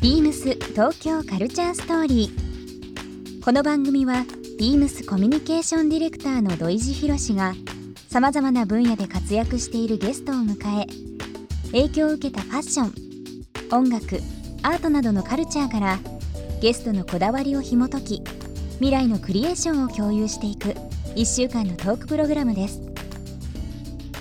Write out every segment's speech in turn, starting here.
ビームス東京カルチャーストーリー。この番組はビームスコミュニケーションディレクターの土井博志がさまざまな分野で活躍しているゲストを迎え影響を受けたファッション音楽アートなどのカルチャーからゲストのこだわりを紐解き未来のクリエーションを共有していく1週間のトークプログラムです。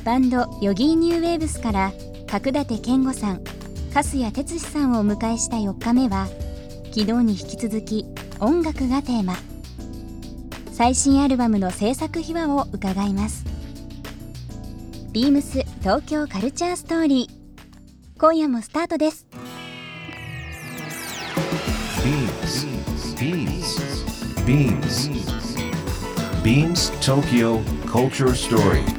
バンドヨギーニューウェーブスから角館健吾さん粕谷哲司さんをお迎えした4日目は昨日に引き続き音楽がテーマ最新アルバムの制作秘話を伺いますビームス東京カルチャーストーリー今夜もスタートです Beams. Beams. Beams Tokyo Culture Story.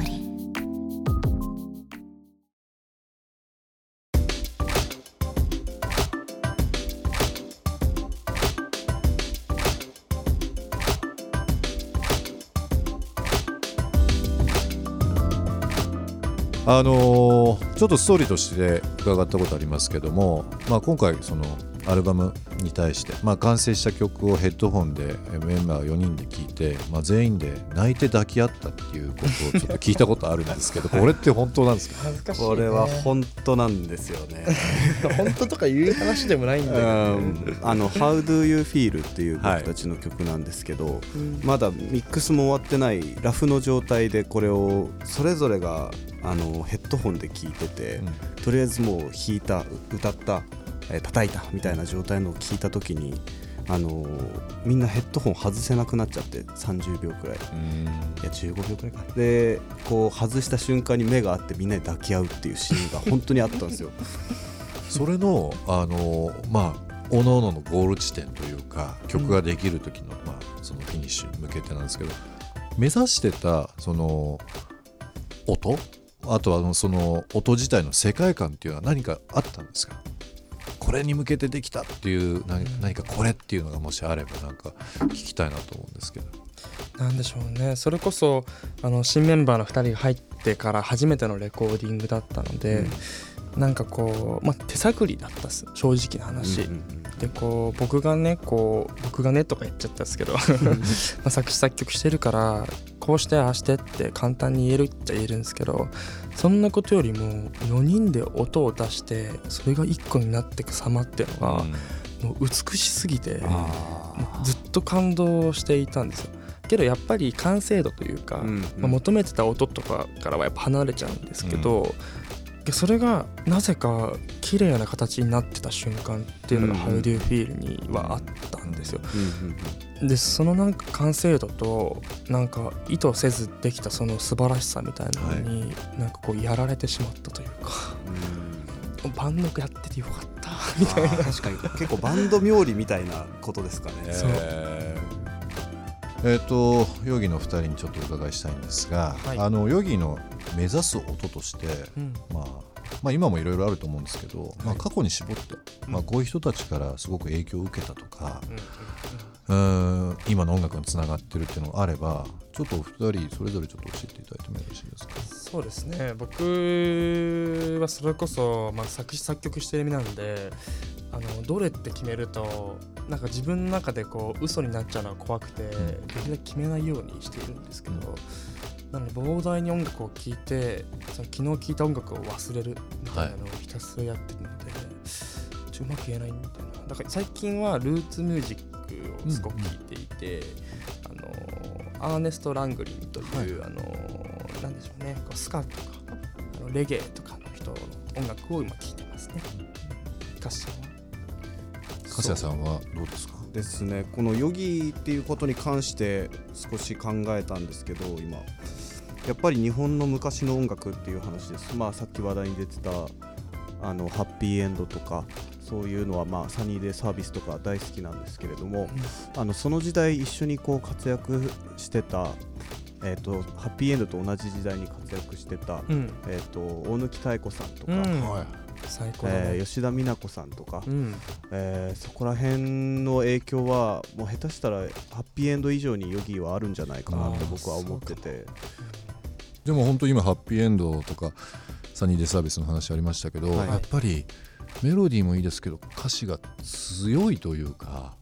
リー。あのーちょっとストーリーとして伺ったことありますけども、まあ、今回そのアルバムに対して、まあ、完成した曲をヘッドホンでえメンバー4人で聴いて、まあ、全員で泣いて抱き合ったっていうことをちょっと聞いたことあるんですけど これって本当なんですか？恥ずかしい、ね、これは本当なんですよね。本当とかいう話でもないんだよ、ね、あの「How Do You Feel」っていう僕たちの曲なんですけど、まだミックスも終わってないラフの状態でこれをそれぞれがあのヘッドホンで聴いてて、とりあえずもう弾いた歌った、えー叩いたみたいな状態のを聞いた時に。あのみんなヘッドホン外せなくなっちゃって30秒くらい。いや15秒くらいか。でこう外した瞬間に目が合ってみんなで抱き合うっていうシーンが 本当にあったんですよ。それの、あのーまあ各々のゴール地点というか曲ができる時の,、まあそのフィニッシュに向けてなんですけど目指してたその音？あとはあのその音自体の世界観っていうのは何かあったんですか？これに向けてできたっていう何何かこれっていうのがもしあればなんか聞きたいなと思うんですけど。なんでしょうね。それこそあの新メンバーの2人が入ってから初めてのレコーディングだったので、なんかこう、まあ、手探りだったっす。正直な話、うんうんでこう僕がねこう僕がねとか言っちゃったんですけど。まあ作詞作曲してるからこうしてああしてって簡単に言えるっちゃ言えるんですけどそんなことよりも4人で音を出してそれが1個になっていく様っていうのが、もう美しすぎてずっと感動していたんですよ。けどやっぱり完成度というか、まあ、求めてた音とかからはやっぱ離れちゃうんですけど、でそれがなぜか綺麗な形になってた瞬間っていうのが How Do You Feel にはあったんですよ。うんうんでそのなんか完成度となんか意図せずできたその素晴らしさみたいなのに、なんかこうやられてしまったというか。うん。万能やっててよかった。みたいな確かに。結構バンド冥利みたいなことですかね。そうえーえーとヨギの2人にちょっとお伺いしたいんですが、はい。あのヨギの目指す音として、うん。まあ、まあ今もいろいろあると思うんですけど、まあ、過去に絞って、まあ、こういう人たちからすごく影響を受けたとか、うーん今の音楽につながってるっていうのがあればちょっとお二人それぞれちょっと教えていただいてもよろしいですか？そうですね。僕はそれこそ、まあ、作詞作曲してる身なんであのどれって決めるとなんか自分の中でこう嘘になっちゃうのは怖くて、できるだけ決めないようにしているんですけど、なので膨大に音楽を聴いてその昨日聴いた音楽を忘れるみたいなのをひたすらやってるので、ちょっとうまく言えないんだよな。だから最近はルーツミュージックをすごく聴いていて、あのアーネスト・ラングリンという、あのなんでしょうねこうスカとかあのレゲエとかの人の音楽を今聴いてますね。歌詞さん。は粕谷さんはどうですか？ですね。このヨギっていうことに関して少し考えたんですけど今やっぱり日本の昔の音楽っていう話です。まあさっき話題に出てたあのハッピーエンドとかそういうのはまあサニーデイサービスとか大好きなんですけれども、あのその時代一緒にこう活躍してたえー、とハッピーエンドと同じ時代に活躍してた、うん。えー、と大貫妙子さんとか、うん。はい。最高だね、えー吉田美奈子さんとか、うん。えーそこら辺の影響はもう下手したらハッピーエンド以上にヨギはあるんじゃないかなって僕は思ってて。でも本当今ハッピーエンドとかサニーデイサービスの話ありましたけど、はい。やっぱりメロディーもいいですけど歌詞が強いというか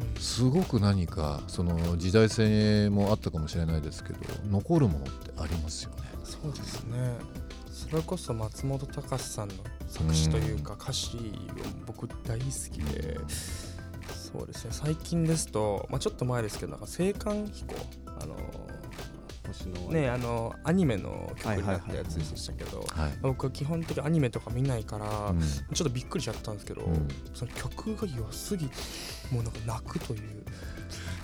うんすごく何かその時代性もあったかもしれないですけど残るものってありますよね。そうですね。それこそ松本隆さんの作詞というか歌詞を僕大好きで、そうですね。最近ですと、まあ、ちょっと前ですけどなんか青函飛行あの星のねあのアニメの曲になったやつでしたけど、はい。僕は基本的にアニメとか見ないから、うん。ちょっとびっくりしちゃったんですけど、うん。その曲が良すぎてもうなんか泣くという。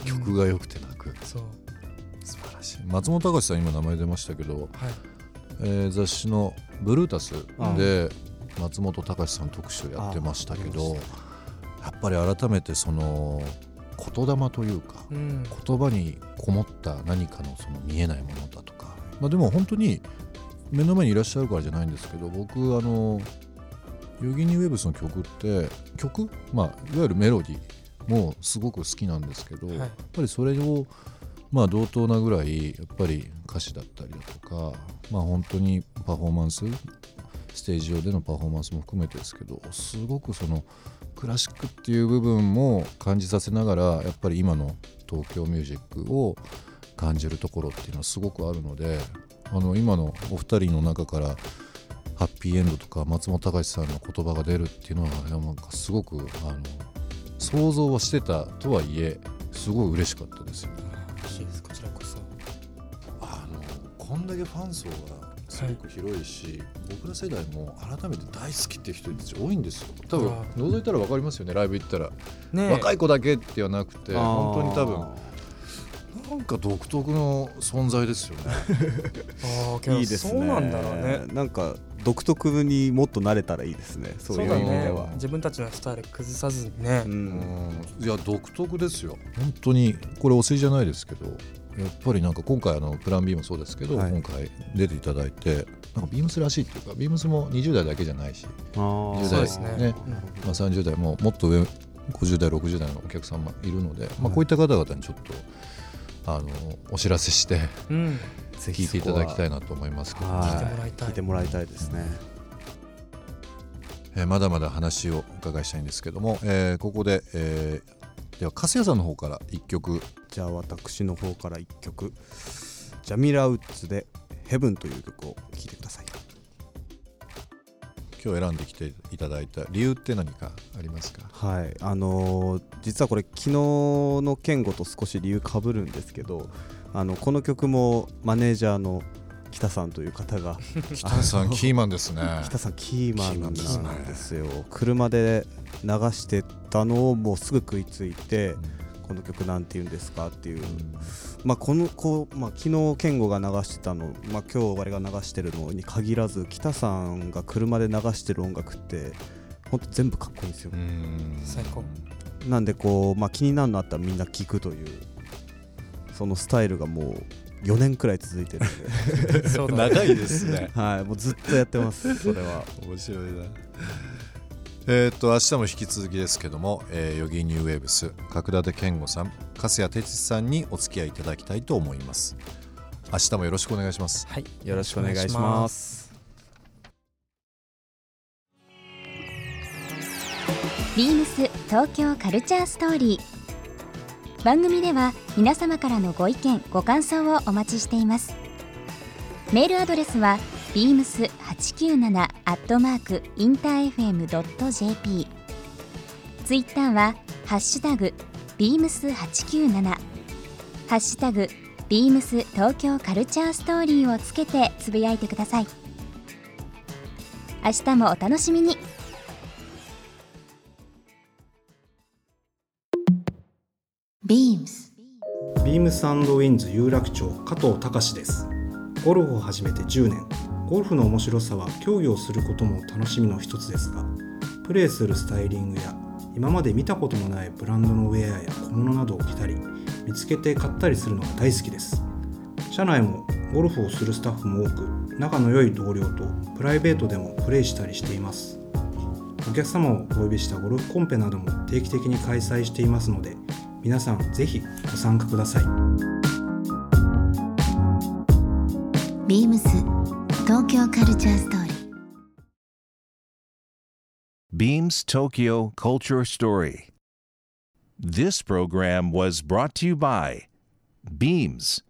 曲が良くて泣く。そう。素晴らしい。松本隆さん今名前出ましたけど、はい。えー雑誌の「ブルータスあ」で松本隆さん特集やってましたけあどやっぱり改めてその言霊というかうん。言葉にこもった何かのその見えないものだとか、まあ、でも本当に目の前にいらっしゃるからじゃないんですけど僕あのヨギニーウェブスの曲って曲、まあ、いわゆるメロディーもすごく好きなんですけど、はい。やっぱりそれをまあ同等なぐらいやっぱり歌詞だったりだとかまあ本当にパフォーマンス？ステージ上でのパフォーマンスも含めてですけどすごくそのクラシックっていう部分も感じさせながらやっぱり今の東京ミュージックを感じるところっていうのはすごくあるのであの今のお二人の中からハッピーエンドとか松本隆さんの言葉が出るっていうのはなんかすごくあの想像はしてたとはいえすごい嬉しかったですよね。嬉しいですこちらこそあのこんだけファン層がすごく広いし、僕ら世代も改めて大好きっていう人たち多いんですよ。多分覗いたら分かりますよねライブ行ったら、ね。若い子だけではなくて本当に多分なんか独特の存在ですよね。ああいいですね。そうなんだろうね。なんか独特にもっと慣れたらいいですねそういうだ意味でね。は自分たちのスタイル崩さずにね、ううん。んいや独特ですよ。本当にこれお世辞じゃないですけどやっぱりなんか今回あのプラン B もそうですけど、はい。今回出ていただいてなんかビームスらしいっていうかビームスも20代だけじゃないしあー。10代そうですね。まあ、30代ももっと上50代60代のお客様いるので、まあ、こういった方々にちょっとあのお知らせしてうん。ぜ聞いていただきたいななと思いますけど、はい。聞いてもらいたい。聞いてもらいたいですね。えーまだまだ話をお伺いしたいんですけども、えーここで、えーでは粕谷さんの方から1曲。じゃあ私の方から一曲。ジャミラ・ウッズで「ヘブン」という曲を聴いてください。今日選んできていただいた理由って何かありますか？はい。あのー実はこれ昨日の健吾と少し理由かぶるんですけどあのこの曲もマネージャーの北さんという方が。北さんキーマンですね。北さんキーマンなんでですすよ車で流してたのをもうすぐ食いついてこの曲なんて言うんですかっていう。まあこのこう、まあ、昨日健吾が流してたの、まあ、今日我が流してるのに限らず北さんが車で流してる音楽ってほんと全部かっこいいんですよ。う、ん。最高。なんでこう、まあ、気になるのあったらみんな聞くというそのスタイルがもう4年くらい続いてるんで。そうだね。長いですね。はいもうずっとやってます。それは。面白いな。えーっと明日も引き続きですけども、えー、ヨギニューウェーブス角立健吾さん粕谷哲司さんにお付き合いいただきたいと思います。明日もよろしくお願いします。はいよろしくお願いします。ビームス東京カルチャーストーリー番組では皆様からのご意見ご感想をお待ちしています。メールアドレスは beams897 アットマークインター FM.jp ツイッターはハッシュタグ beams897 ハッシュタグビームス東京カルチャーストーリーをつけてつぶやいてください。明日もお楽しみに。ビームスビームスウィンズ有楽町加藤隆です。ゴルフを始めて10年。ゴルフの面白さは競技をすることも楽しみの一つですがプレーするスタイリングや今まで見たこともないブランドのウェアや小物などを着たり見つけて買ったりするのが大好きです。社内もゴルフをするスタッフも多く仲の良い同僚とプライベートでもプレイしたりしています。お客様をお呼びしたゴルフコンペなども定期的に開催していますので皆さんぜひご参加くださいビームス東京カルチャーストーリー Beams Tokyo Culture Story. This program was brought to you by Beams